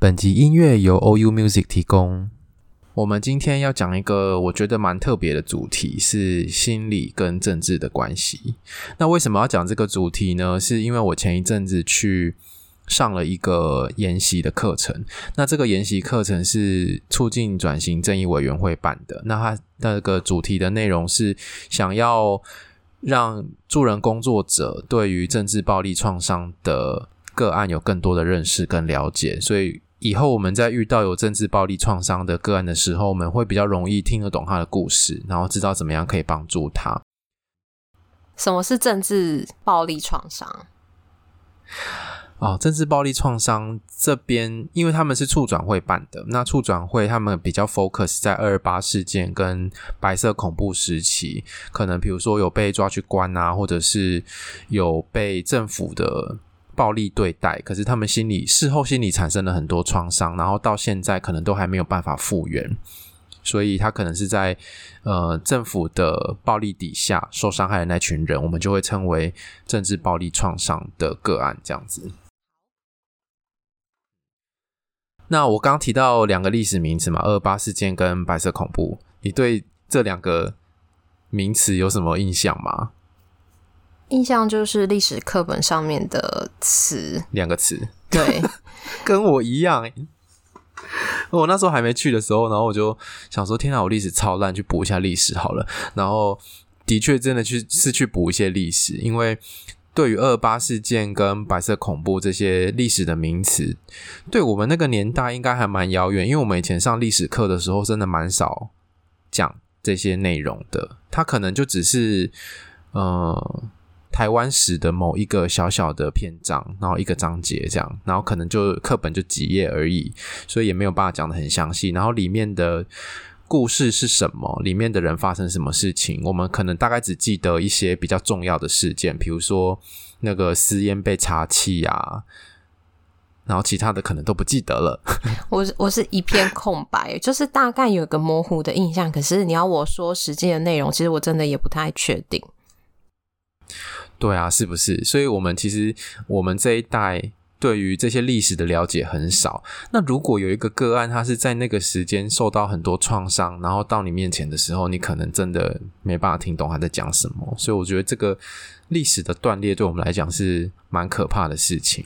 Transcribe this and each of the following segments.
本集音乐由 OU Music 提供。我们今天要讲一个我觉得蛮特别的主题，是心理跟政治的关系。那为什么要讲这个主题呢？是因为我前一阵子去上了一个研习的课程。那这个研习课程是促进转型正义委员会办的。那它那个主题的内容是想要让助人工作者对于政治暴力创伤的个案有更多的认识跟了解，所以。以后我们在遇到有政治暴力创伤的个案的时候，我们会比较容易听得懂他的故事，然后知道怎么样可以帮助他。什么是政治暴力创伤？哦，政治暴力创伤这边，因为他们是促转会办的，那促转会他们比较 focus 在二二八事件跟白色恐怖时期，可能比如说有被抓去关啊，或者是有被政府的。暴力对待，可是他们心里事后心里产生了很多创伤，然后到现在可能都还没有办法复原，所以他可能是在呃政府的暴力底下受伤害的那群人，我们就会称为政治暴力创伤的个案这样子。那我刚提到两个历史名词嘛，二八事件跟白色恐怖，你对这两个名词有什么印象吗？印象就是历史课本上面的词，两个词，对，跟我一样。我那时候还没去的时候，然后我就想说：“天哪，我历史超烂，去补一下历史好了。”然后的确真的去是去补一些历史，因为对于二二八事件跟白色恐怖这些历史的名词，对我们那个年代应该还蛮遥远，因为我们以前上历史课的时候，真的蛮少讲这些内容的。它可能就只是，呃。台湾史的某一个小小的篇章，然后一个章节这样，然后可能就课本就几页而已，所以也没有办法讲得很详细。然后里面的故事是什么？里面的人发生什么事情？我们可能大概只记得一些比较重要的事件，比如说那个私烟被查气啊，然后其他的可能都不记得了。我我是一片空白，就是大概有个模糊的印象，可是你要我说实际的内容，其实我真的也不太确定。对啊，是不是？所以，我们其实我们这一代对于这些历史的了解很少。那如果有一个个案，他是在那个时间受到很多创伤，然后到你面前的时候，你可能真的没办法听懂他在讲什么。所以，我觉得这个历史的断裂对我们来讲是蛮可怕的事情。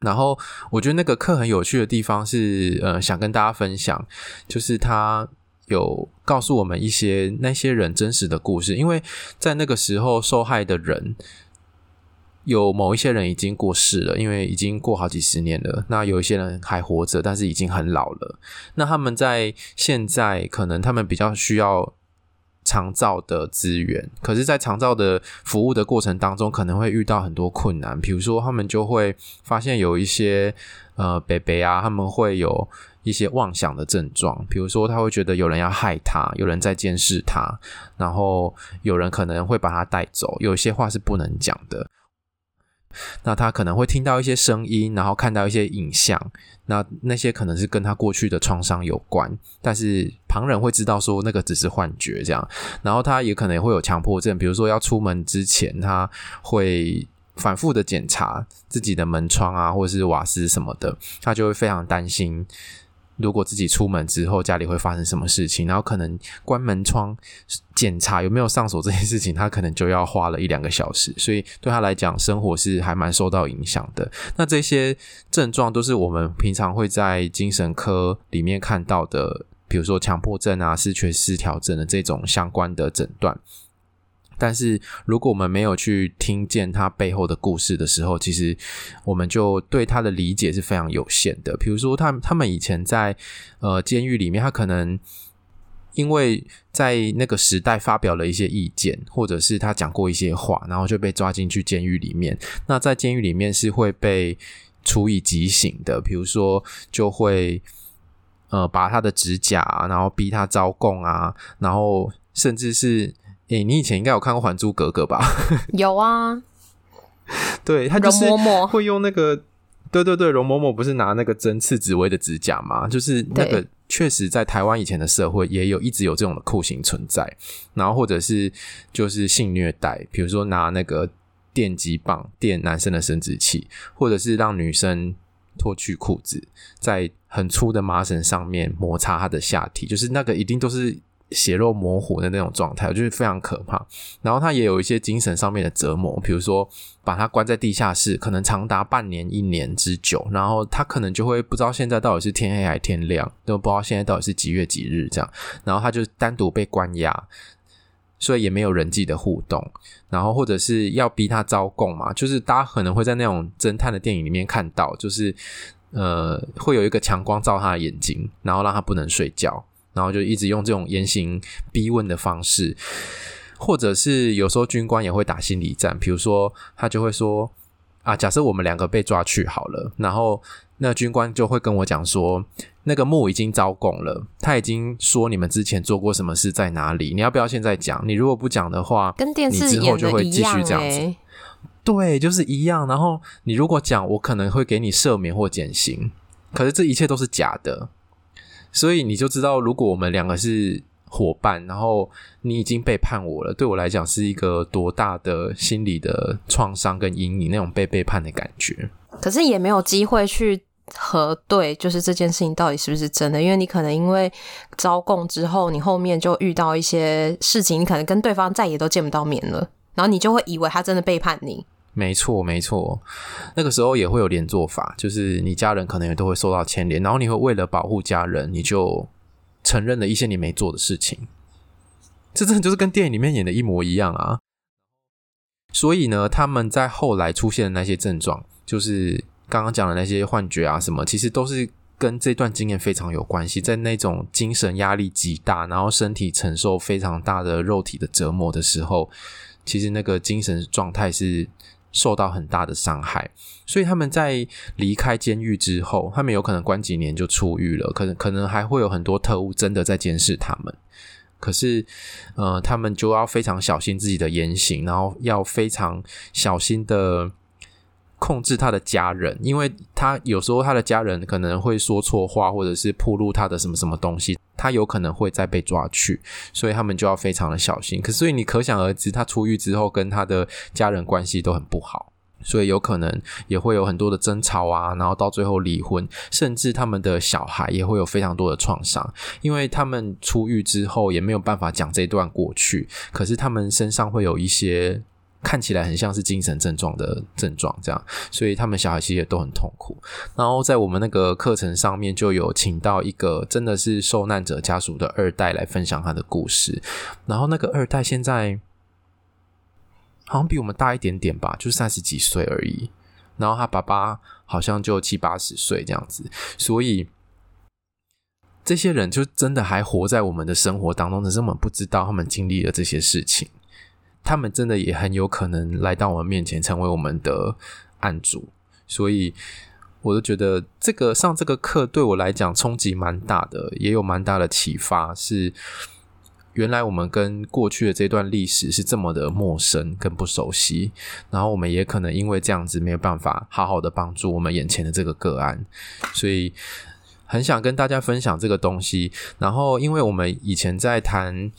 然后，我觉得那个课很有趣的地方是，呃，想跟大家分享，就是他。有告诉我们一些那些人真实的故事，因为在那个时候受害的人，有某一些人已经过世了，因为已经过好几十年了。那有一些人还活着，但是已经很老了。那他们在现在可能他们比较需要长照的资源，可是，在长照的服务的过程当中，可能会遇到很多困难。比如说，他们就会发现有一些呃北北啊，他们会有。一些妄想的症状，比如说他会觉得有人要害他，有人在监视他，然后有人可能会把他带走，有些话是不能讲的。那他可能会听到一些声音，然后看到一些影像，那那些可能是跟他过去的创伤有关，但是旁人会知道说那个只是幻觉这样。然后他也可能会有强迫症，比如说要出门之前，他会反复的检查自己的门窗啊，或者是瓦斯什么的，他就会非常担心。如果自己出门之后，家里会发生什么事情，然后可能关门窗检查有没有上锁这件事情，他可能就要花了一两个小时，所以对他来讲，生活是还蛮受到影响的。那这些症状都是我们平常会在精神科里面看到的，比如说强迫症啊、失缺失调症的这种相关的诊断。但是，如果我们没有去听见他背后的故事的时候，其实我们就对他的理解是非常有限的。比如说，他他们以前在呃监狱里面，他可能因为在那个时代发表了一些意见，或者是他讲过一些话，然后就被抓进去监狱里面。那在监狱里面是会被处以极刑的，比如说就会。呃拔他的指甲，然后逼他招供啊，然后甚至是诶、欸，你以前应该有看过《还珠格格》吧？有啊，对，他就是会用那个，对对对，容嬷嬷不是拿那个针刺紫薇的指甲吗？就是那个。确实，在台湾以前的社会，也有一直有这种的酷刑存在，然后或者是就是性虐待，比如说拿那个电击棒电男生的生殖器，或者是让女生脱去裤子，在很粗的麻绳上面摩擦他的下体，就是那个一定都是。血肉模糊的那种状态，就是非常可怕。然后他也有一些精神上面的折磨，比如说把他关在地下室，可能长达半年、一年之久。然后他可能就会不知道现在到底是天黑还是天亮，都不知道现在到底是几月几日这样。然后他就单独被关押，所以也没有人际的互动。然后或者是要逼他招供嘛，就是大家可能会在那种侦探的电影里面看到，就是呃会有一个强光照他的眼睛，然后让他不能睡觉。然后就一直用这种严刑逼问的方式，或者是有时候军官也会打心理战，比如说他就会说啊，假设我们两个被抓去好了，然后那军官就会跟我讲说，那个木已经招供了，他已经说你们之前做过什么事在哪里，你要不要现在讲？你如果不讲的话，跟电视演的一样，子，对，就是一样。然后你如果讲，我可能会给你赦免或减刑，可是这一切都是假的。所以你就知道，如果我们两个是伙伴，然后你已经背叛我了，对我来讲是一个多大的心理的创伤跟阴影，那种被背叛的感觉。可是也没有机会去核对，就是这件事情到底是不是真的，因为你可能因为招供之后，你后面就遇到一些事情，你可能跟对方再也都见不到面了，然后你就会以为他真的背叛你。没错，没错，那个时候也会有连坐法，就是你家人可能也都会受到牵连，然后你会为了保护家人，你就承认了一些你没做的事情，这真的就是跟电影里面演的一模一样啊！所以呢，他们在后来出现的那些症状，就是刚刚讲的那些幻觉啊什么，其实都是跟这段经验非常有关系，在那种精神压力极大，然后身体承受非常大的肉体的折磨的时候，其实那个精神状态是。受到很大的伤害，所以他们在离开监狱之后，他们有可能关几年就出狱了，可能可能还会有很多特务真的在监视他们。可是，呃，他们就要非常小心自己的言行，然后要非常小心的控制他的家人，因为他有时候他的家人可能会说错话，或者是暴露他的什么什么东西。他有可能会再被抓去，所以他们就要非常的小心。可是，所以你可想而知，他出狱之后跟他的家人关系都很不好，所以有可能也会有很多的争吵啊，然后到最后离婚，甚至他们的小孩也会有非常多的创伤，因为他们出狱之后也没有办法讲这段过去，可是他们身上会有一些。看起来很像是精神症状的症状，这样，所以他们小孩其实也都很痛苦。然后在我们那个课程上面，就有请到一个真的是受难者家属的二代来分享他的故事。然后那个二代现在好像比我们大一点点吧，就三十几岁而已。然后他爸爸好像就七八十岁这样子，所以这些人就真的还活在我们的生活当中，只是我们不知道他们经历了这些事情。他们真的也很有可能来到我们面前，成为我们的案主，所以我就觉得这个上这个课对我来讲冲击蛮大的，也有蛮大的启发。是原来我们跟过去的这段历史是这么的陌生跟不熟悉，然后我们也可能因为这样子没有办法好好的帮助我们眼前的这个个案，所以很想跟大家分享这个东西。然后，因为我们以前在谈。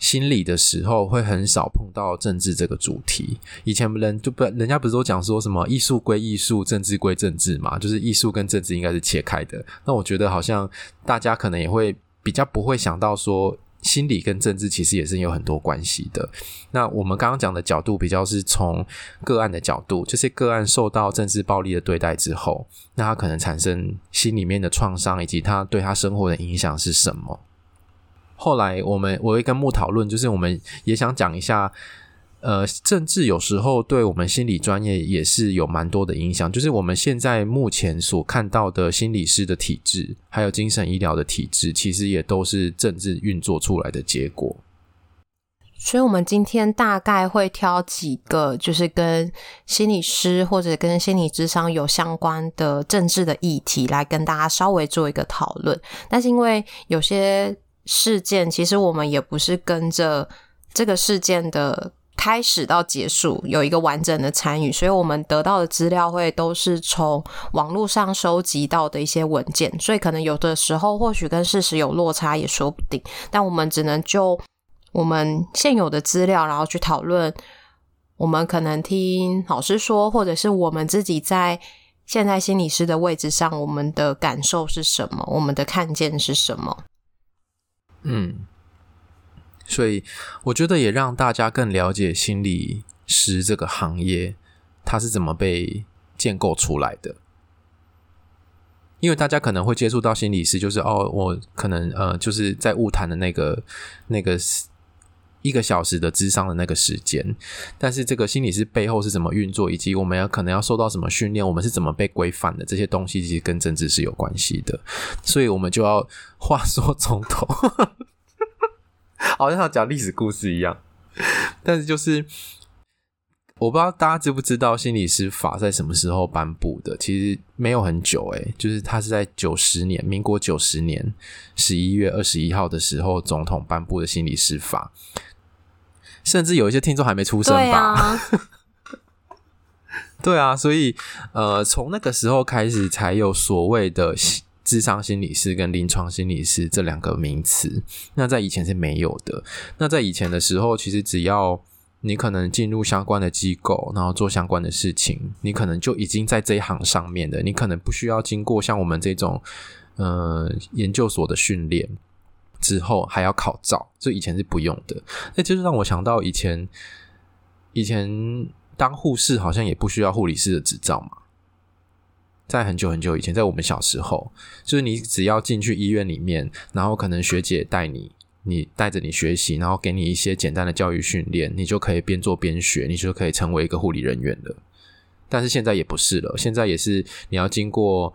心理的时候会很少碰到政治这个主题。以前人就不，人家不是都讲说什么艺术归艺术，政治归政治嘛？就是艺术跟政治应该是切开的。那我觉得好像大家可能也会比较不会想到说，心理跟政治其实也是有很多关系的。那我们刚刚讲的角度比较是从个案的角度，这些个案受到政治暴力的对待之后，那他可能产生心里面的创伤，以及他对他生活的影响是什么？后来我们我会跟木讨论，就是我们也想讲一下，呃，政治有时候对我们心理专业也是有蛮多的影响。就是我们现在目前所看到的心理师的体制，还有精神医疗的体制，其实也都是政治运作出来的结果。所以，我们今天大概会挑几个，就是跟心理师或者跟心理智商有相关的政治的议题，来跟大家稍微做一个讨论。但是，因为有些事件，其实我们也不是跟着这个事件的开始到结束有一个完整的参与，所以我们得到的资料会都是从网络上收集到的一些文件，所以可能有的时候或许跟事实有落差也说不定。但我们只能就我们现有的资料，然后去讨论。我们可能听老师说，或者是我们自己在现在心理师的位置上，我们的感受是什么？我们的看见是什么？嗯，所以我觉得也让大家更了解心理师这个行业，它是怎么被建构出来的。因为大家可能会接触到心理师，就是哦，我可能呃，就是在物谈的那个那个。一个小时的智商的那个时间，但是这个心理师背后是怎么运作，以及我们要可能要受到什么训练，我们是怎么被规范的，这些东西其实跟政治是有关系的，所以我们就要话说从头，好像要讲历史故事一样，但是就是我不知道大家知不知道心理师法在什么时候颁布的，其实没有很久诶，就是他是在九十年，民国九十年十一月二十一号的时候，总统颁布的心理师法。甚至有一些听众还没出生吧？对啊，所以呃，从那个时候开始，才有所谓的智商心理师跟临床心理师这两个名词。那在以前是没有的。那在以前的时候，其实只要你可能进入相关的机构，然后做相关的事情，你可能就已经在这一行上面的。你可能不需要经过像我们这种呃研究所的训练。之后还要考照，这以前是不用的。那就是让我想到以前，以前当护士好像也不需要护理师的执照嘛。在很久很久以前，在我们小时候，就是你只要进去医院里面，然后可能学姐带你，你带着你学习，然后给你一些简单的教育训练，你就可以边做边学，你就可以成为一个护理人员了。但是现在也不是了，现在也是你要经过，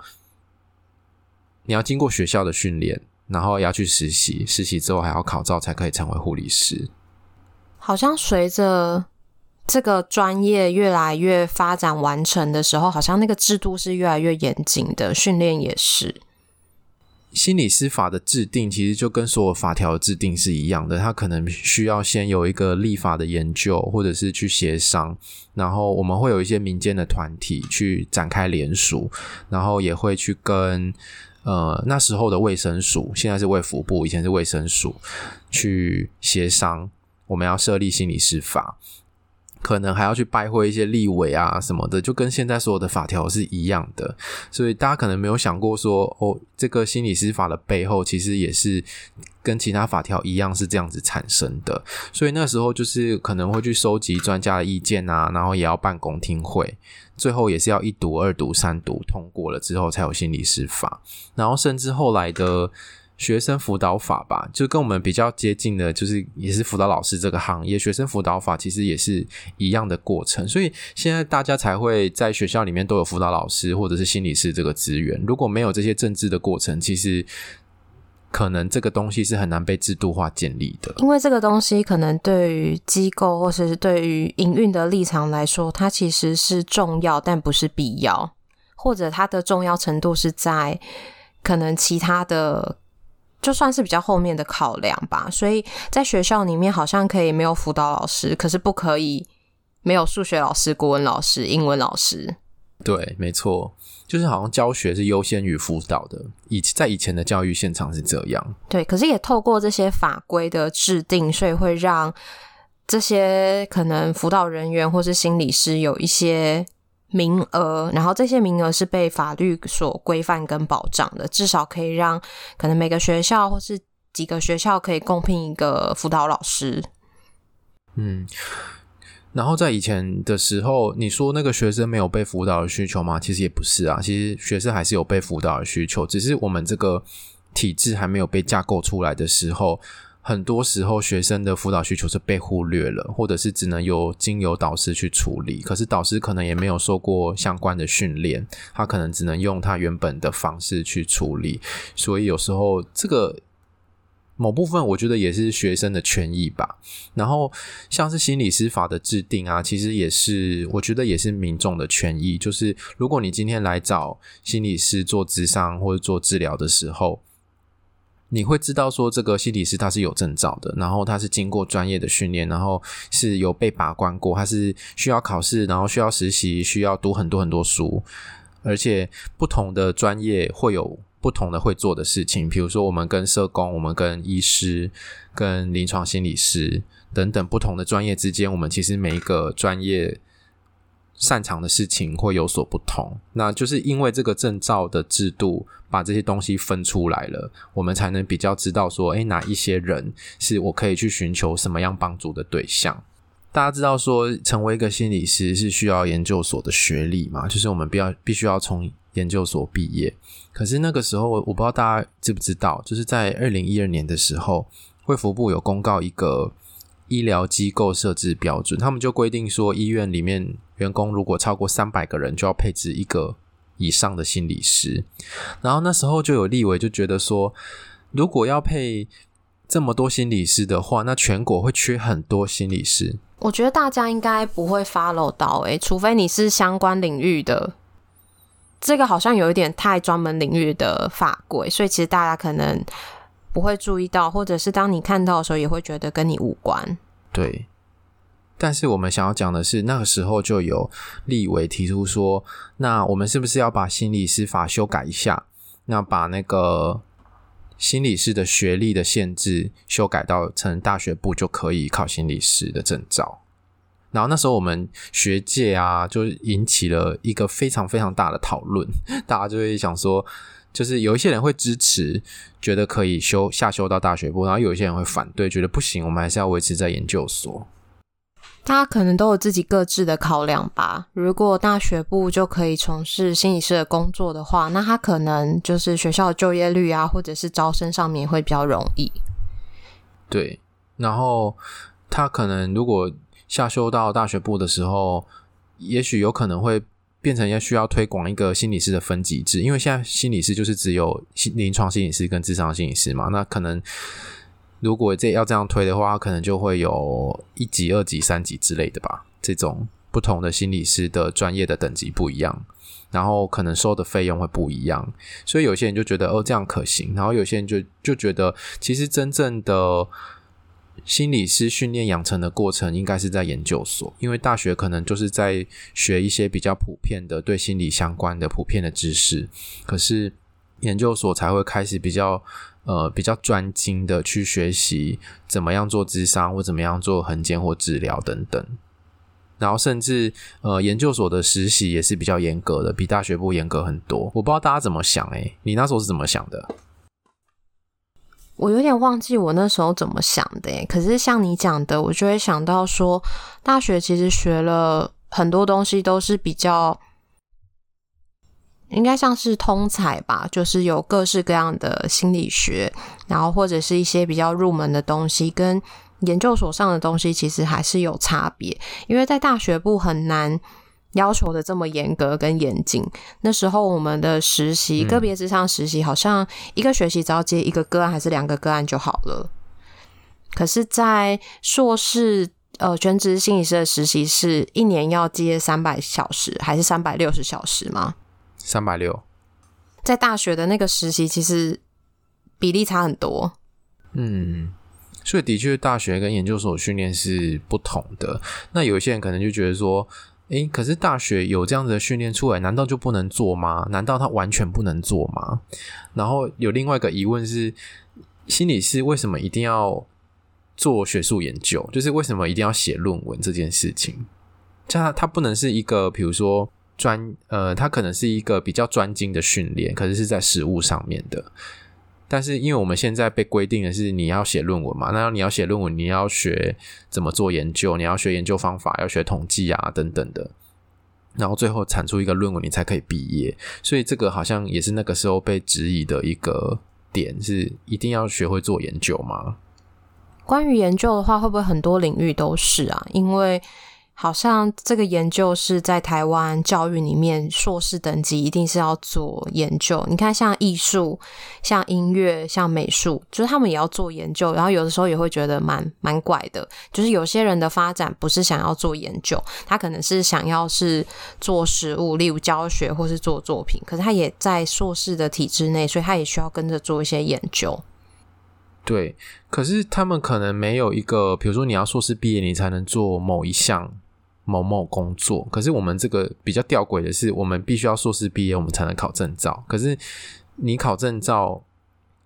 你要经过学校的训练。然后要去实习，实习之后还要考照才可以成为护理师。好像随着这个专业越来越发展完成的时候，好像那个制度是越来越严谨的，训练也是。心理师法的制定其实就跟所有法条的制定是一样的，它可能需要先有一个立法的研究，或者是去协商，然后我们会有一些民间的团体去展开联署，然后也会去跟。呃，那时候的卫生署，现在是卫福部，以前是卫生署，去协商我们要设立心理师法，可能还要去拜会一些立委啊什么的，就跟现在所有的法条是一样的。所以大家可能没有想过说，哦，这个心理师法的背后其实也是跟其他法条一样是这样子产生的。所以那时候就是可能会去收集专家的意见啊，然后也要办公听会。最后也是要一读、二读、三读通过了之后，才有心理师法。然后甚至后来的学生辅导法吧，就跟我们比较接近的，就是也是辅导老师这个行业。学生辅导法其实也是一样的过程，所以现在大家才会在学校里面都有辅导老师或者是心理师这个资源。如果没有这些政治的过程，其实。可能这个东西是很难被制度化建立的，因为这个东西可能对于机构或者是对于营运的立场来说，它其实是重要，但不是必要，或者它的重要程度是在可能其他的，就算是比较后面的考量吧。所以在学校里面，好像可以没有辅导老师，可是不可以没有数学老师、国文老师、英文老师。对，没错。就是好像教学是优先于辅导的，以在以前的教育现场是这样。对，可是也透过这些法规的制定，所以会让这些可能辅导人员或是心理师有一些名额，然后这些名额是被法律所规范跟保障的，至少可以让可能每个学校或是几个学校可以共聘一个辅导老师。嗯。然后在以前的时候，你说那个学生没有被辅导的需求吗？其实也不是啊，其实学生还是有被辅导的需求，只是我们这个体制还没有被架构出来的时候，很多时候学生的辅导需求是被忽略了，或者是只能由经由导师去处理。可是导师可能也没有受过相关的训练，他可能只能用他原本的方式去处理，所以有时候这个。某部分我觉得也是学生的权益吧。然后像是心理师法的制定啊，其实也是我觉得也是民众的权益。就是如果你今天来找心理师做咨商或者做治疗的时候，你会知道说这个心理师他是有证照的，然后他是经过专业的训练，然后是有被把关过，他是需要考试，然后需要实习，需要读很多很多书，而且不同的专业会有。不同的会做的事情，比如说我们跟社工、我们跟医师、跟临床心理师等等不同的专业之间，我们其实每一个专业擅长的事情会有所不同。那就是因为这个证照的制度，把这些东西分出来了，我们才能比较知道说，诶，哪一些人是我可以去寻求什么样帮助的对象。大家知道说，成为一个心理师是需要研究所的学历嘛？就是我们必要必须要从研究所毕业。可是那个时候，我我不知道大家知不知道，就是在二零一二年的时候，卫福部有公告一个医疗机构设置标准，他们就规定说，医院里面员工如果超过三百个人，就要配置一个以上的心理师。然后那时候就有立委就觉得说，如果要配这么多心理师的话，那全国会缺很多心理师。我觉得大家应该不会 follow 到，诶，除非你是相关领域的，这个好像有一点太专门领域的法规，所以其实大家可能不会注意到，或者是当你看到的时候，也会觉得跟你无关。对，但是我们想要讲的是，那个时候就有立委提出说，那我们是不是要把心理师法修改一下？那把那个。心理师的学历的限制修改到成大学部就可以考心理师的证照，然后那时候我们学界啊，就引起了一个非常非常大的讨论，大家就会想说，就是有一些人会支持，觉得可以修下修到大学部，然后有一些人会反对，觉得不行，我们还是要维持在研究所。大家可能都有自己各自的考量吧。如果大学部就可以从事心理师的工作的话，那他可能就是学校的就业率啊，或者是招生上面会比较容易。对，然后他可能如果下修到大学部的时候，也许有可能会变成要需要推广一个心理师的分级制，因为现在心理师就是只有临床心理师跟智商心理师嘛，那可能。如果这要这样推的话，可能就会有一级、二级、三级之类的吧。这种不同的心理师的专业的等级不一样，然后可能收的费用会不一样。所以有些人就觉得哦，这样可行，然后有些人就就觉得，其实真正的心理师训练养成的过程应该是在研究所，因为大学可能就是在学一些比较普遍的对心理相关的普遍的知识，可是研究所才会开始比较。呃，比较专精的去学习怎么样做智商，或怎么样做衡鉴或治疗等等，然后甚至呃，研究所的实习也是比较严格的，比大学部严格很多。我不知道大家怎么想，诶，你那时候是怎么想的？我有点忘记我那时候怎么想的，诶，可是像你讲的，我就会想到说，大学其实学了很多东西都是比较。应该像是通才吧，就是有各式各样的心理学，然后或者是一些比较入门的东西，跟研究所上的东西其实还是有差别。因为在大学部很难要求的这么严格跟严谨。那时候我们的实习，个别职场实习，好像一个学期只要接一个个案还是两个个案就好了。可是，在硕士呃全职心理师的实习是一年要接三百小时还是三百六十小时吗？三百六，在大学的那个实习其实比例差很多。嗯，所以的确，大学跟研究所训练是不同的。那有些人可能就觉得说，诶，可是大学有这样子的训练出来，难道就不能做吗？难道他完全不能做吗？然后有另外一个疑问是，心理师为什么一定要做学术研究？就是为什么一定要写论文这件事情？他他不能是一个，比如说。专呃，它可能是一个比较专精的训练，可是是在实务上面的。但是因为我们现在被规定的是你要写论文嘛，那你要写论文，你要学怎么做研究，你要学研究方法，要学统计啊等等的，然后最后产出一个论文，你才可以毕业。所以这个好像也是那个时候被质疑的一个点，是一定要学会做研究吗？关于研究的话，会不会很多领域都是啊？因为好像这个研究是在台湾教育里面，硕士等级一定是要做研究。你看，像艺术、像音乐、像美术，就是他们也要做研究。然后有的时候也会觉得蛮蛮怪的，就是有些人的发展不是想要做研究，他可能是想要是做实务，例如教学或是做作品。可是他也在硕士的体制内，所以他也需要跟着做一些研究。对，可是他们可能没有一个，比如说你要硕士毕业，你才能做某一项。某某工作，可是我们这个比较吊诡的是，我们必须要硕士毕业，我们才能考证照。可是你考证照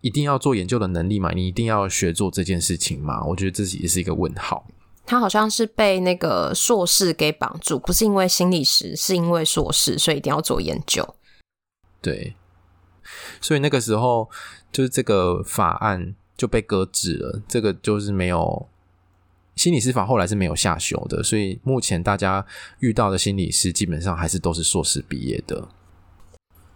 一定要做研究的能力嘛？你一定要学做这件事情嘛？我觉得这也是一个问号。他好像是被那个硕士给绑住，不是因为心理师，是因为硕士，所以一定要做研究。对，所以那个时候就是这个法案就被搁置了，这个就是没有。心理师法后来是没有下修的，所以目前大家遇到的心理师基本上还是都是硕士毕业的。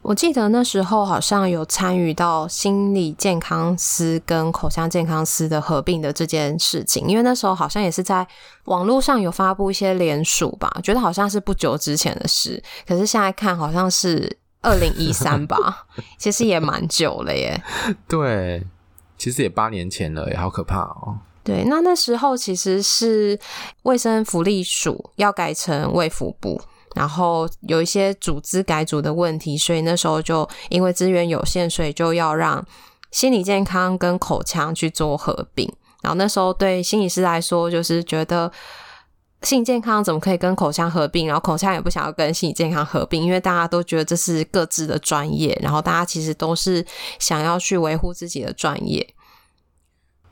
我记得那时候好像有参与到心理健康师跟口腔健康师的合并的这件事情，因为那时候好像也是在网络上有发布一些联署吧，觉得好像是不久之前的事，可是现在看好像是二零一三吧，其实也蛮久了耶。对，其实也八年前了，也好可怕哦。对，那那时候其实是卫生福利署要改成卫福部，然后有一些组织改组的问题，所以那时候就因为资源有限，所以就要让心理健康跟口腔去做合并。然后那时候对心理师来说，就是觉得心理健康怎么可以跟口腔合并，然后口腔也不想要跟心理健康合并，因为大家都觉得这是各自的专业，然后大家其实都是想要去维护自己的专业。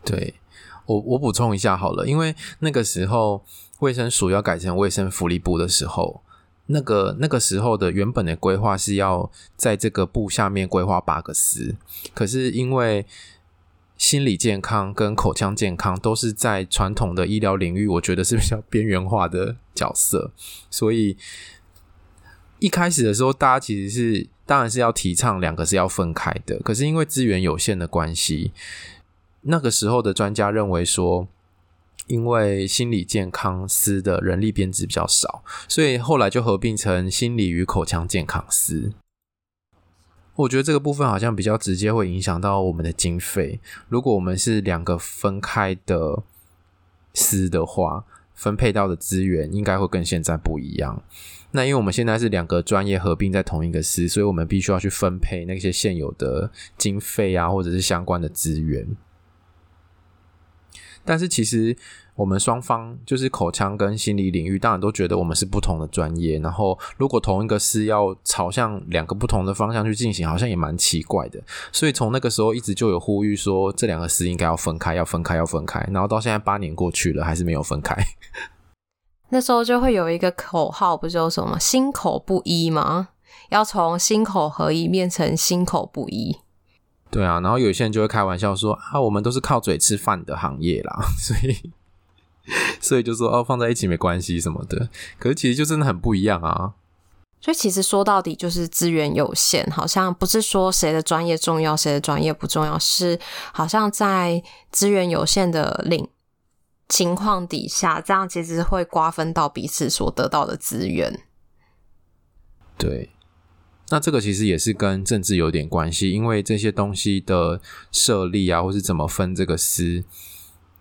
对。我我补充一下好了，因为那个时候卫生署要改成卫生福利部的时候，那个那个时候的原本的规划是要在这个部下面规划八个司，可是因为心理健康跟口腔健康都是在传统的医疗领域，我觉得是比较边缘化的角色，所以一开始的时候，大家其实是当然是要提倡两个是要分开的，可是因为资源有限的关系。那个时候的专家认为说，因为心理健康司的人力编制比较少，所以后来就合并成心理与口腔健康司。我觉得这个部分好像比较直接会影响到我们的经费。如果我们是两个分开的司的话，分配到的资源应该会跟现在不一样。那因为我们现在是两个专业合并在同一个司，所以我们必须要去分配那些现有的经费啊，或者是相关的资源。但是其实我们双方就是口腔跟心理领域，当然都觉得我们是不同的专业。然后如果同一个师要朝向两个不同的方向去进行，好像也蛮奇怪的。所以从那个时候一直就有呼吁说，这两个师应该要分开，要分开，要分开。然后到现在八年过去了，还是没有分开。那时候就会有一个口号，不就什么“心口不一”吗？要从心口合一变成心口不一。对啊，然后有些人就会开玩笑说啊，我们都是靠嘴吃饭的行业啦，所以 所以就说哦，放在一起没关系什么的。可是其实就真的很不一样啊。所以其实说到底就是资源有限，好像不是说谁的专业重要，谁的专业不重要，是好像在资源有限的领情况底下，这样其实会瓜分到彼此所得到的资源。对。那这个其实也是跟政治有点关系，因为这些东西的设立啊，或是怎么分这个司，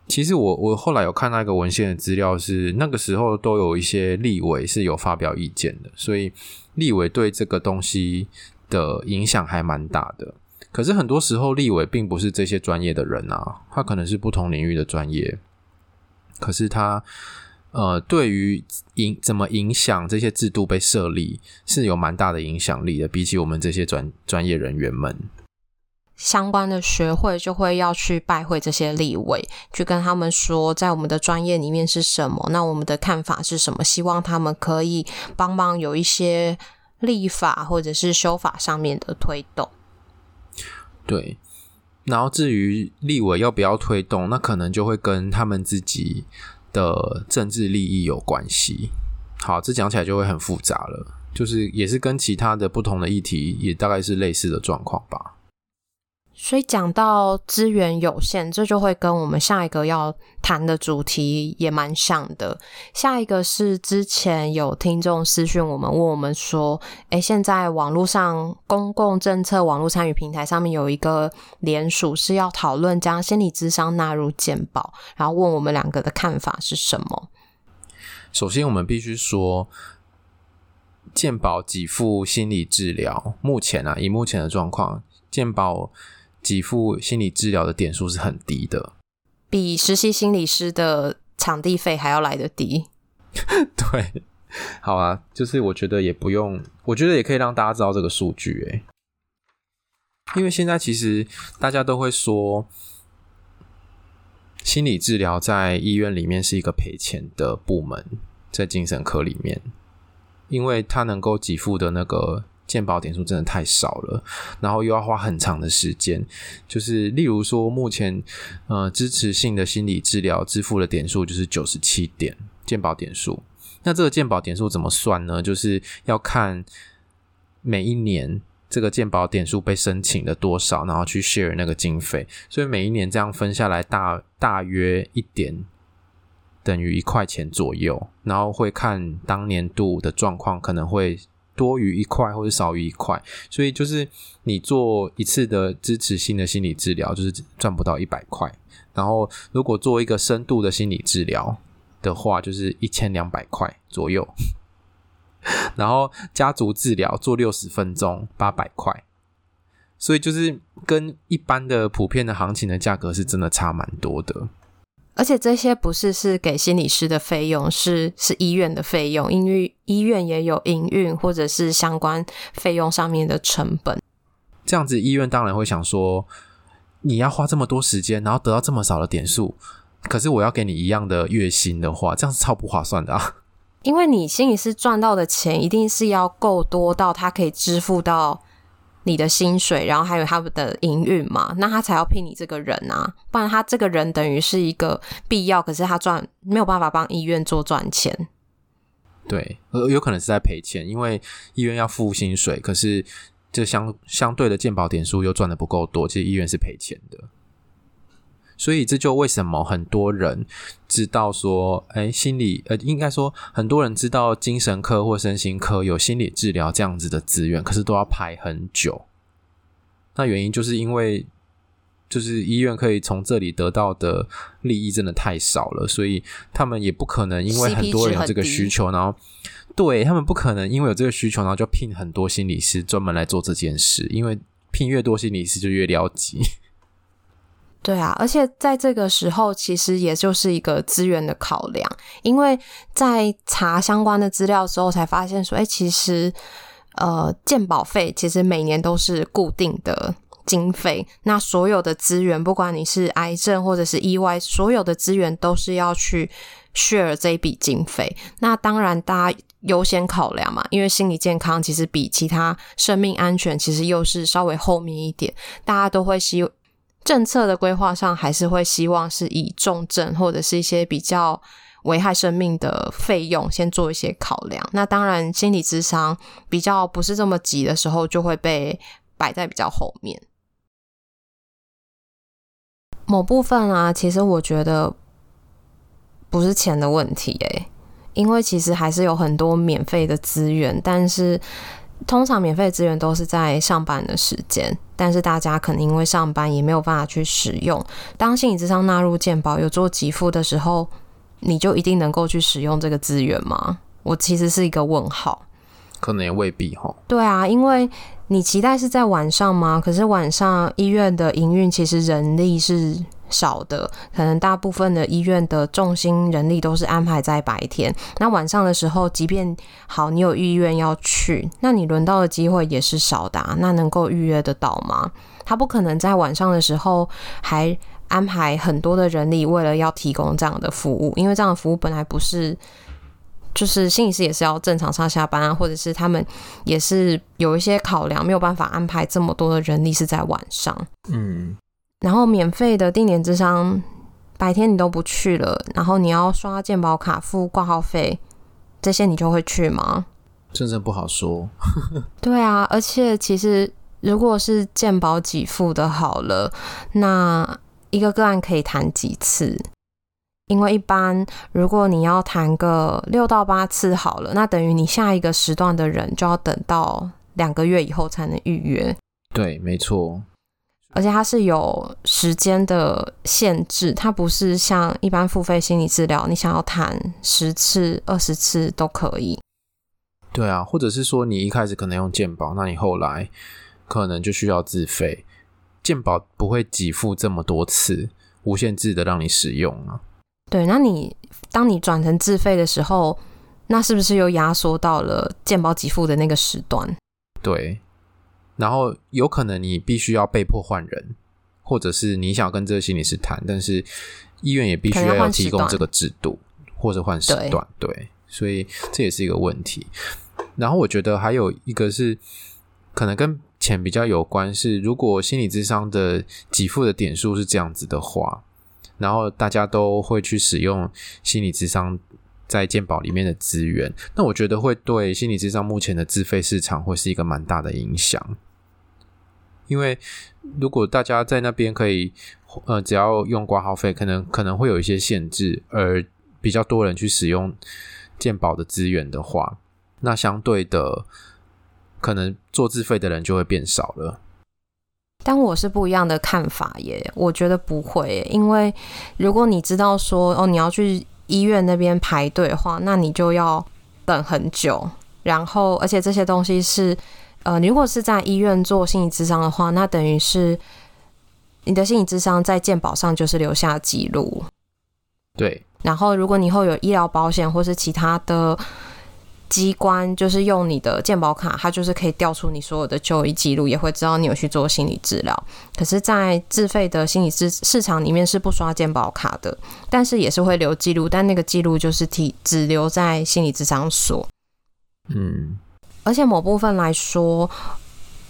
其实我我后来有看到一个文献的资料是，是那个时候都有一些立委是有发表意见的，所以立委对这个东西的影响还蛮大的。可是很多时候立委并不是这些专业的人啊，他可能是不同领域的专业，可是他。呃，对于影怎么影响这些制度被设立，是有蛮大的影响力的。比起我们这些专专业人员们，相关的学会就会要去拜会这些立委，去跟他们说，在我们的专业里面是什么，那我们的看法是什么，希望他们可以帮忙有一些立法或者是修法上面的推动。对，然后至于立委要不要推动，那可能就会跟他们自己。的政治利益有关系，好，这讲起来就会很复杂了，就是也是跟其他的不同的议题，也大概是类似的状况吧。所以讲到资源有限，这就会跟我们下一个要谈的主题也蛮像的。下一个是之前有听众私讯我们，问我们说：“诶，现在网络上公共政策网络参与平台上面有一个联署，是要讨论将心理智商纳入健保，然后问我们两个的看法是什么？”首先，我们必须说，健保给付心理治疗，目前啊，以目前的状况，健保给付心理治疗的点数是很低的。比实习心理师的场地费还要来得低。对，好啊，就是我觉得也不用，我觉得也可以让大家知道这个数据，诶，因为现在其实大家都会说，心理治疗在医院里面是一个赔钱的部门，在精神科里面，因为它能够给付的那个。健保点数真的太少了，然后又要花很长的时间。就是例如说，目前呃支持性的心理治疗支付的点数就是九十七点健保点数。那这个健保点数怎么算呢？就是要看每一年这个健保点数被申请的多少，然后去 share 那个经费。所以每一年这样分下来，大大约一点等于一块钱左右。然后会看当年度的状况，可能会。多于一块或者少于一块，所以就是你做一次的支持性的心理治疗，就是赚不到一百块。然后如果做一个深度的心理治疗的话，就是一千两百块左右。然后家族治疗做六十分钟，八百块。所以就是跟一般的普遍的行情的价格是真的差蛮多的。而且这些不是是给心理师的费用，是是医院的费用，因为医院也有营运或者是相关费用上面的成本。这样子，医院当然会想说，你要花这么多时间，然后得到这么少的点数，可是我要给你一样的月薪的话，这样是超不划算的啊！因为你心理师赚到的钱一定是要够多到他可以支付到。你的薪水，然后还有他们的营运嘛，那他才要聘你这个人啊，不然他这个人等于是一个必要，可是他赚没有办法帮医院做赚钱。对，呃，有可能是在赔钱，因为医院要付薪水，可是这相相对的健保点数又赚的不够多，其实医院是赔钱的。所以这就为什么很多人知道说，哎，心理呃，应该说很多人知道精神科或身心科有心理治疗这样子的资源，可是都要排很久。那原因就是因为，就是医院可以从这里得到的利益真的太少了，所以他们也不可能因为很多人有这个需求，然后对他们不可能因为有这个需求，然后就聘很多心理师专门来做这件事，因为聘越多心理师就越撩急。对啊，而且在这个时候，其实也就是一个资源的考量，因为在查相关的资料之后，才发现说，哎，其实呃，健保费其实每年都是固定的经费，那所有的资源，不管你是癌症或者是意外，所有的资源都是要去 share 这一笔经费。那当然，大家优先考量嘛，因为心理健康其实比其他生命安全其实又是稍微后面一点，大家都会希。政策的规划上，还是会希望是以重症或者是一些比较危害生命的费用先做一些考量。那当然，心理智商比较不是这么急的时候，就会被摆在比较后面。某部分啊，其实我觉得不是钱的问题诶，因为其实还是有很多免费的资源，但是。通常免费资源都是在上班的时间，但是大家可能因为上班也没有办法去使用。当心理咨商纳入健保有做给付的时候，你就一定能够去使用这个资源吗？我其实是一个问号，可能也未必哈。对啊，因为你期待是在晚上吗？可是晚上医院的营运其实人力是。少的，可能大部分的医院的重心人力都是安排在白天。那晚上的时候，即便好，你有意愿要去，那你轮到的机会也是少的。那能够预约得到吗？他不可能在晚上的时候还安排很多的人力，为了要提供这样的服务，因为这样的服务本来不是，就是心理师也是要正常上下班啊，或者是他们也是有一些考量，没有办法安排这么多的人力是在晚上。嗯。然后免费的定点智商，白天你都不去了，然后你要刷健保卡付挂号费，这些你就会去吗？真的不好说。对啊，而且其实如果是健保给付的好了，那一个个案可以谈几次？因为一般如果你要谈个六到八次好了，那等于你下一个时段的人就要等到两个月以后才能预约。对，没错。而且它是有时间的限制，它不是像一般付费心理治疗，你想要谈十次、二十次都可以。对啊，或者是说你一开始可能用健保，那你后来可能就需要自费。健保不会给付这么多次，无限制的让你使用啊。对，那你当你转成自费的时候，那是不是又压缩到了健保给付的那个时段？对，然后有可能你必须要被迫换人，或者是你想要跟这个心理师谈，但是医院也必须要提供这个制度，或者换时段。对，对，所以这也是一个问题。然后我觉得还有一个是可能跟钱比较有关，是如果心理智商的给付的点数是这样子的话。然后大家都会去使用心理智商在健保里面的资源，那我觉得会对心理智商目前的自费市场会是一个蛮大的影响。因为如果大家在那边可以，呃，只要用挂号费，可能可能会有一些限制，而比较多人去使用健保的资源的话，那相对的，可能做自费的人就会变少了。但我是不一样的看法耶，我觉得不会，因为如果你知道说哦，你要去医院那边排队的话，那你就要等很久，然后而且这些东西是，呃，你如果是在医院做心理智商的话，那等于是你的心理智商在健保上就是留下记录，对，然后如果你以后有医疗保险或是其他的。机关就是用你的健保卡，它就是可以调出你所有的就医记录，也会知道你有去做心理治疗。可是，在自费的心理治市场里面是不刷健保卡的，但是也是会留记录，但那个记录就是提只留在心理智商所。嗯，而且某部分来说，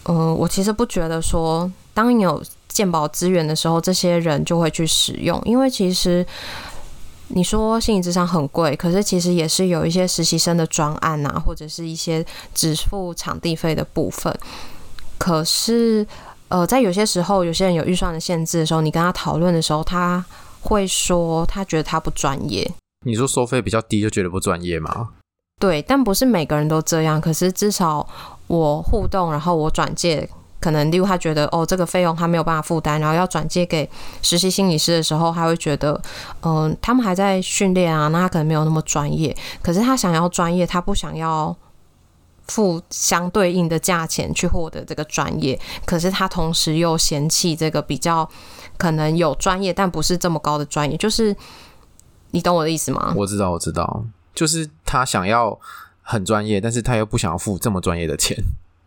嗯、我其实不觉得说，当你有健保资源的时候，这些人就会去使用，因为其实。你说心理咨商很贵，可是其实也是有一些实习生的专案啊，或者是一些只付场地费的部分。可是，呃，在有些时候，有些人有预算的限制的时候，你跟他讨论的时候，他会说他觉得他不专业。你说收费比较低就觉得不专业吗？对，但不是每个人都这样。可是至少我互动，然后我转介。可能例如他觉得哦，这个费用他没有办法负担，然后要转接给实习心理师的时候，他会觉得嗯、他们还在训练啊，那他可能没有那么专业。可是他想要专业，他不想要付相对应的价钱去获得这个专业。可是他同时又嫌弃这个比较可能有专业但不是这么高的专业，就是你懂我的意思吗？我知道，我知道，就是他想要很专业，但是他又不想要付这么专业的钱。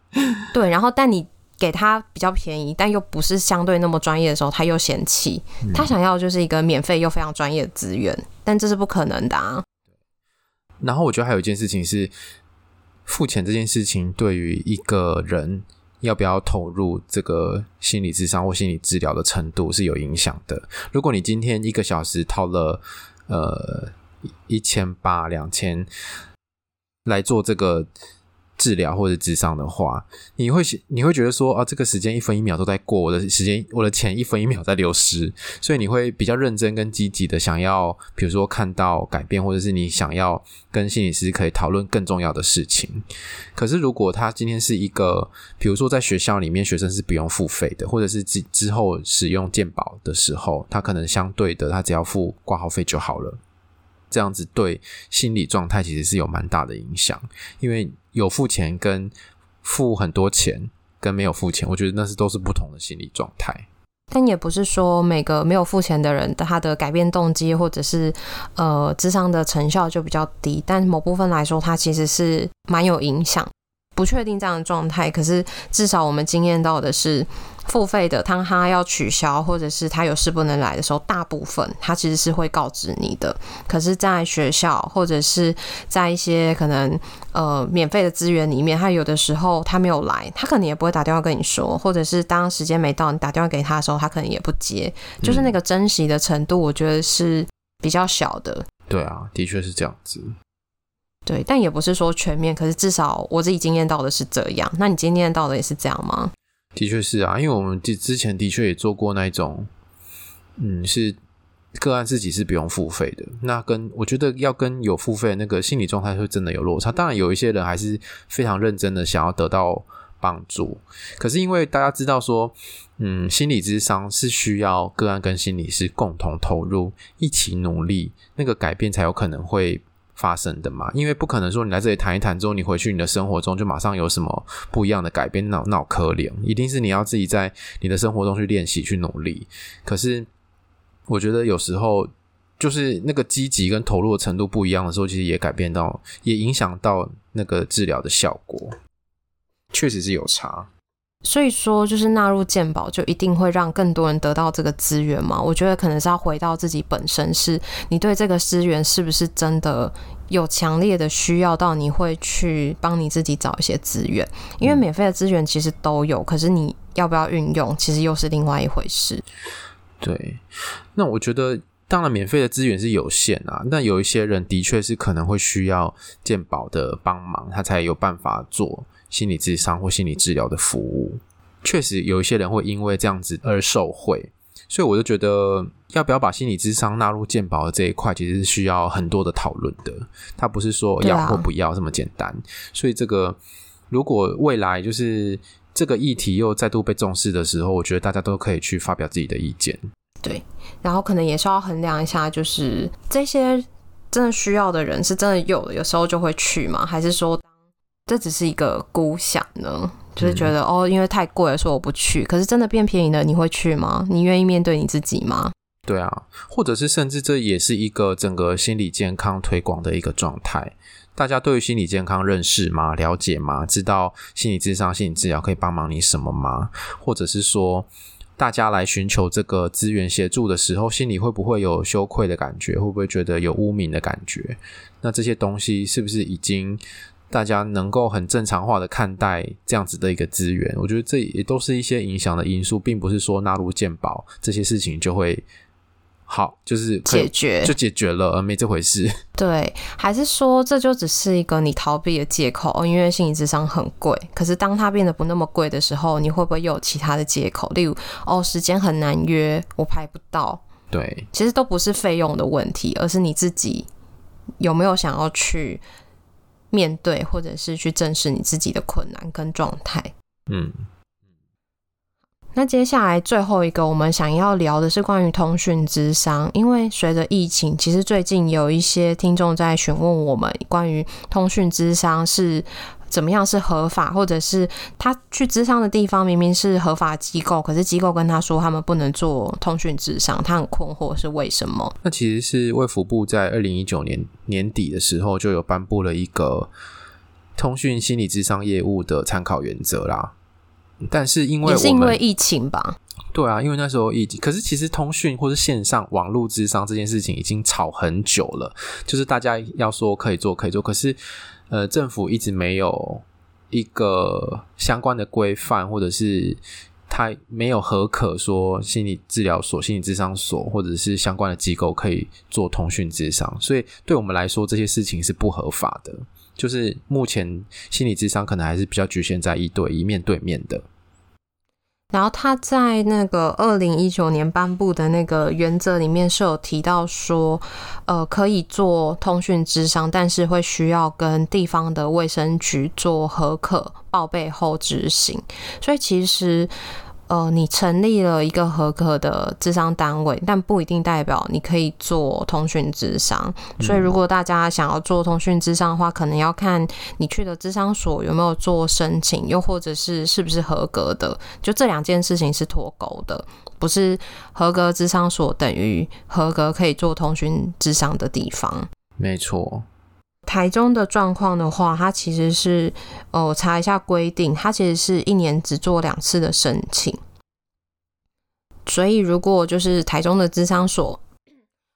对，然后但你。给他比较便宜，但又不是相对那么专业的时候，他又嫌弃。他想要就是一个免费又非常专业的资源，但这是不可能的啊。然后我觉得还有一件事情是，付钱这件事情对于一个人要不要投入这个心理智商或心理治疗的程度是有影响的。如果你今天一个小时掏了呃一千八两千来做这个。治疗或者咨商的话，你会你会觉得说啊，这个时间一分一秒都在过，我的时间我的钱一分一秒在流失，所以你会比较认真跟积极的想要，比如说看到改变，或者是你想要跟心理师可以讨论更重要的事情。可是如果他今天是一个，比如说在学校里面学生是不用付费的，或者是之之后使用健保的时候，他可能相对的他只要付挂号费就好了。这样子对心理状态其实是有蛮大的影响，因为有付钱跟付很多钱跟没有付钱，我觉得那是都是不同的心理状态。但也不是说每个没有付钱的人，他的改变动机或者是呃智商的成效就比较低，但某部分来说，它其实是蛮有影响。不确定这样的状态，可是至少我们经验到的是，付费的，当他要取消或者是他有事不能来的时候，大部分他其实是会告知你的。可是，在学校或者是在一些可能呃免费的资源里面，他有的时候他没有来，他可能也不会打电话跟你说，或者是当时间没到，你打电话给他的时候，他可能也不接。就是那个珍惜的程度，我觉得是比较小的。嗯、对啊，的确是这样子。对，但也不是说全面，可是至少我自己经验到的是这样。那你经验到的也是这样吗？的确是啊，因为我们之之前的确也做过那种，嗯，是个案自己是不用付费的。那跟我觉得要跟有付费那个心理状态会真的有落差。当然，有一些人还是非常认真的想要得到帮助，可是因为大家知道说，嗯，心理咨商是需要个案跟心理师共同投入，一起努力，那个改变才有可能会发生的嘛。因为不可能说你来这里谈一谈之后，你回去你的生活中就马上有什么不一样的改变，那那可怜，一定是你要自己在你的生活中去练习去努力。可是我觉得有时候就是那个积极跟投入的程度不一样的时候，其实也改变到，也影响到那个治疗的效果。确实是有差，所以说就是纳入鉴保就一定会让更多人得到这个资源嘛？我觉得可能是要回到自己本身，是你对这个资源是不是真的有强烈的需要到你会去帮你自己找一些资源？因为免费的资源其实都有，可是你要不要运用，其实又是另外一回事。对，那我觉得当然免费的资源是有限啊，但有一些人的确是可能会需要鉴宝的帮忙，他才有办法做。心理智商或心理治疗的服务，确实有一些人会因为这样子而受贿，所以我就觉得要不要把心理智商纳入健保的这一块，其实是需要很多的讨论的。它不是说要或不要这么简单。所以这个如果未来就是这个议题又再度被重视的时候，我觉得大家都可以去发表自己的意见。对，然后可能也是要衡量一下，就是这些真的需要的人是真的有的，有时候就会去吗？还是说？这只是一个估想呢，就是觉得、嗯、哦，因为太贵了，所以我不去。可是真的变便宜了，你会去吗？你愿意面对你自己吗？对啊，或者是甚至这也是一个整个心理健康推广的一个状态。大家对于心理健康认识吗？了解吗？知道心理智商、心理治疗可以帮忙你什么吗？或者是说，大家来寻求这个资源协助的时候，心里会不会有羞愧的感觉？会不会觉得有污名的感觉？那这些东西是不是已经？大家能够很正常化的看待这样子的一个资源，我觉得这也都是一些影响的因素，并不是说纳入鉴宝这些事情就会好，就是解决就解决了，而没这回事。对，还是说这就只是一个你逃避的借口？哦因为心理咨商很贵，可是当它变得不那么贵的时候，你会不会又有其他的借口？例如，哦，时间很难约，我排不到。对，其实都不是费用的问题，而是你自己有没有想要去。面对，或者是去正视你自己的困难跟状态。嗯，那接下来最后一个我们想要聊的是关于通讯之商，因为随着疫情，其实最近有一些听众在询问我们关于通讯之商是。怎么样是合法，或者是他去咨商的地方明明是合法机构，可是机构跟他说他们不能做通讯智商，他很困惑是为什么？那其实是卫福部在二零一九年年底的时候就有颁布了一个通讯心理智商业务的参考原则啦。但是因为我们，也是因为疫情吧？对啊，因为那时候已经，可是其实通讯或是线上网络智商这件事情已经吵很久了，就是大家要说可以做可以做，可是。呃，政府一直没有一个相关的规范，或者是他没有核可说心理治疗所、心理智商所或者是相关的机构可以做通讯智商，所以对我们来说这些事情是不合法的。就是目前心理智商可能还是比较局限在一对一、面对面的。然后他在那个二零一九年颁布的那个原则里面是有提到说，呃，可以做通讯之商，但是会需要跟地方的卫生局做合可报备后执行。所以其实。呃，你成立了一个合格的智商单位，但不一定代表你可以做通讯智商。所以，如果大家想要做通讯智商的话，可能要看你去的智商所有没有做申请，又或者是是不是合格的。就这两件事情是脱钩的，不是合格智商所等于合格可以做通讯智商的地方。没错。台中的状况的话，它其实是，哦，查一下规定，它其实是一年只做两次的申请。所以，如果就是台中的智商所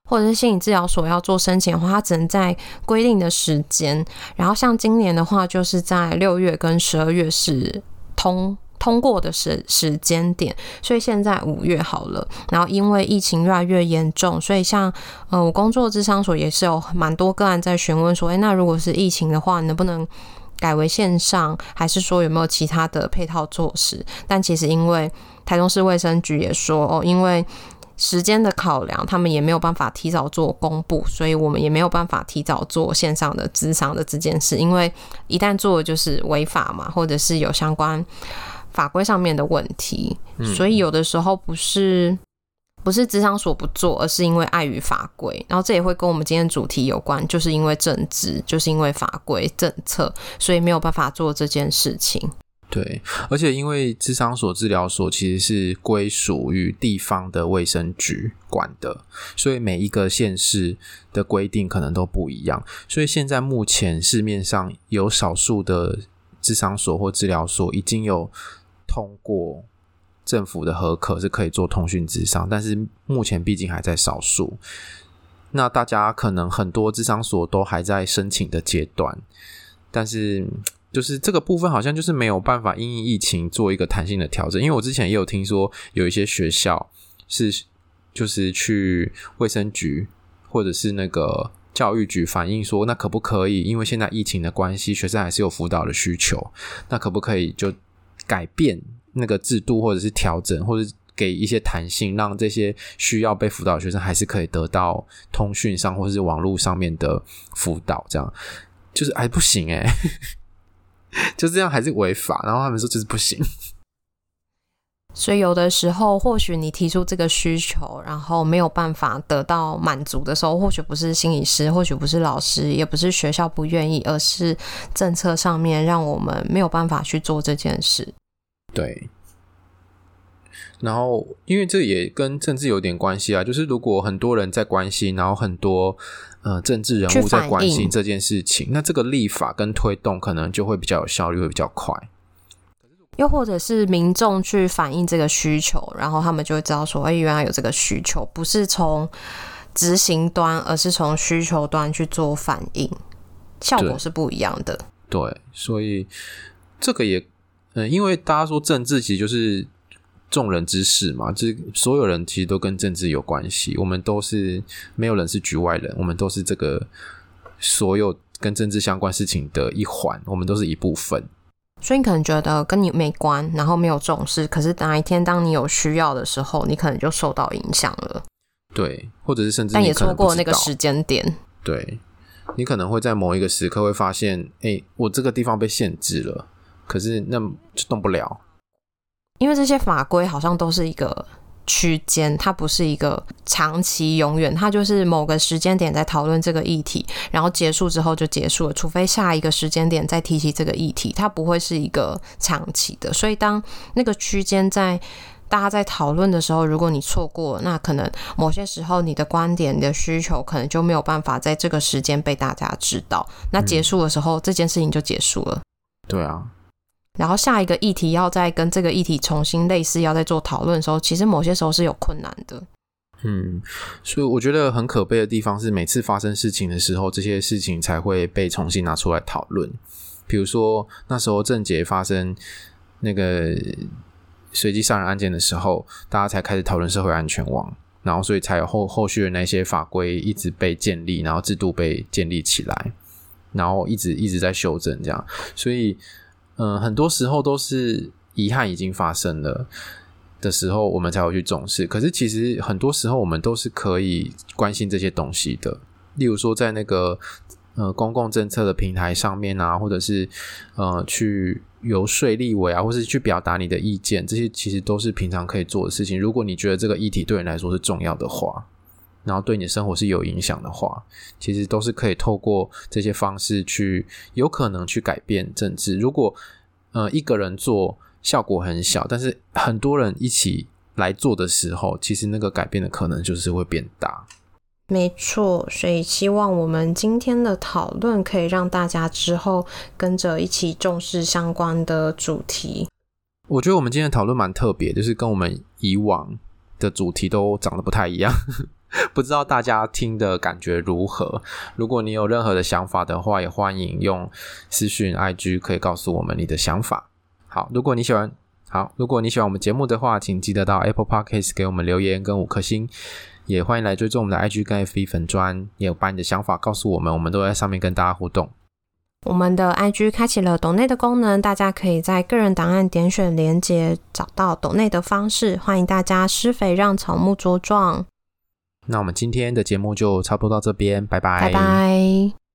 或者是心理治疗所要做申请的话，它只能在规定的时间。然后，像今年的话，就是在六月跟十二月是通。通过的时时间点，所以现在五月好了。然后因为疫情越来越严重，所以像呃我工作的咨商所也是有蛮多个案在询问说，诶，那如果是疫情的话，能不能改为线上，还是说有没有其他的配套措施？但其实因为台中市卫生局也说，哦，因为时间的考量，他们也没有办法提早做公布，所以我们也没有办法提早做线上的咨商的这件事，因为一旦做就是违法嘛，或者是有相关法规上面的问题，所以有的时候不是。不是咨商所不做，而是因为碍于法规。然后这也会跟我们今天主题有关，就是因为政治，就是因为法规政策，所以没有办法做这件事情。对，而且因为智商所、治疗所其实是归属于地方的卫生局管的，所以每一个县市的规定可能都不一样。所以现在目前市面上有少数的智商所或治疗所已经有通过。政府的核可是可以做通讯咨商，但是目前毕竟还在少数。那大家可能很多智商所都还在申请的阶段，但是就是这个部分好像就是没有办法因应疫情做一个弹性的调整。因为我之前也有听说有一些学校是就是去卫生局或者是那个教育局反映说，那可不可以？因为现在疫情的关系，学生还是有辅导的需求，那可不可以就改变？那个制度，或者是调整，或者给一些弹性，让这些需要被辅导的学生还是可以得到通讯上或者是网络上面的辅导，这样就是还不行诶，就这样还是违法。然后他们说就是不行，所以有的时候或许你提出这个需求，然后没有办法得到满足的时候，或许不是心理师，或许不是老师，也不是学校不愿意，而是政策上面让我们没有办法去做这件事。对，然后因为这也跟政治有点关系啊，就是如果很多人在关心，然后很多呃政治人物在关心这件事情，那这个立法跟推动可能就会比较有效率，会比较快。又或者是民众去反映这个需求，然后他们就会知道说，哎，原来有这个需求，不是从执行端，而是从需求端去做反应，效果是不一样的。对，对，所以这个也。嗯，因为大家说政治其实就是众人之事嘛，这所有人其实都跟政治有关系。我们都是没有人是局外人，我们都是这个所有跟政治相关事情的一环，我们都是一部分。所以你可能觉得跟你没关，然后没有重视，可是哪一天当你有需要的时候，你可能就受到影响了。对，或者是甚至但也错过那个时间点。对，你可能会在某一个时刻会发现，哎，我这个地方被限制了。可是那就动不了，因为这些法规好像都是一个区间，它不是一个长期永远，它就是某个时间点在讨论这个议题，然后结束之后就结束了，除非下一个时间点再提起这个议题，它不会是一个长期的。所以当那个区间在大家在讨论的时候，如果你错过，那可能某些时候你的观点、你的需求可能就没有办法在这个时间被大家知道。那结束的时候，这件事情就结束了。对啊。然后下一个议题要再跟这个议题重新类似，要再做讨论的时候，其实某些时候是有困难的。嗯，所以我觉得很可悲的地方是，每次发生事情的时候，这些事情才会被重新拿出来讨论。比如说那时候郑捷发生那个随机杀人案件的时候，大家才开始讨论社会安全网，然后所以才有后后续的那些法规一直被建立，然后制度被建立起来，然后一直一直在修正这样，所以。嗯，很多时候都是遗憾已经发生了的时候，我们才会去重视。可是其实很多时候，我们都是可以关心这些东西的。例如说，在那个呃公共政策的平台上面啊，或者是呃去游说立委啊，或是去表达你的意见，这些其实都是平常可以做的事情。如果你觉得这个议题对你来说是重要的话，然后对你的生活是有影响的话，其实都是可以透过这些方式去有可能去改变政治。如果呃一个人做效果很小，但是很多人一起来做的时候，其实那个改变的可能就是会变大。没错，所以希望我们今天的讨论可以让大家之后跟着一起重视相关的主题。我觉得我们今天的讨论蛮特别，就是跟我们以往的主题都长得不太一样。不知道大家听的感觉如何？如果你有任何的想法的话，也欢迎用私讯 IG 可以告诉我们你的想法。好，如果你喜欢，好，如果你喜欢我们节目的话，请记得到 Apple Podcast 给我们留言跟五颗星，也欢迎来追踪我们的 IG 跟 FB 粉砖，也把你的想法告诉我们，我们都在上面跟大家互动。我们的 IG 开启了抖内的功能，大家可以在个人档案点选连接找到抖内的方式，欢迎大家施肥让草木茁壮。那我们今天的节目就差不多到这边拜拜。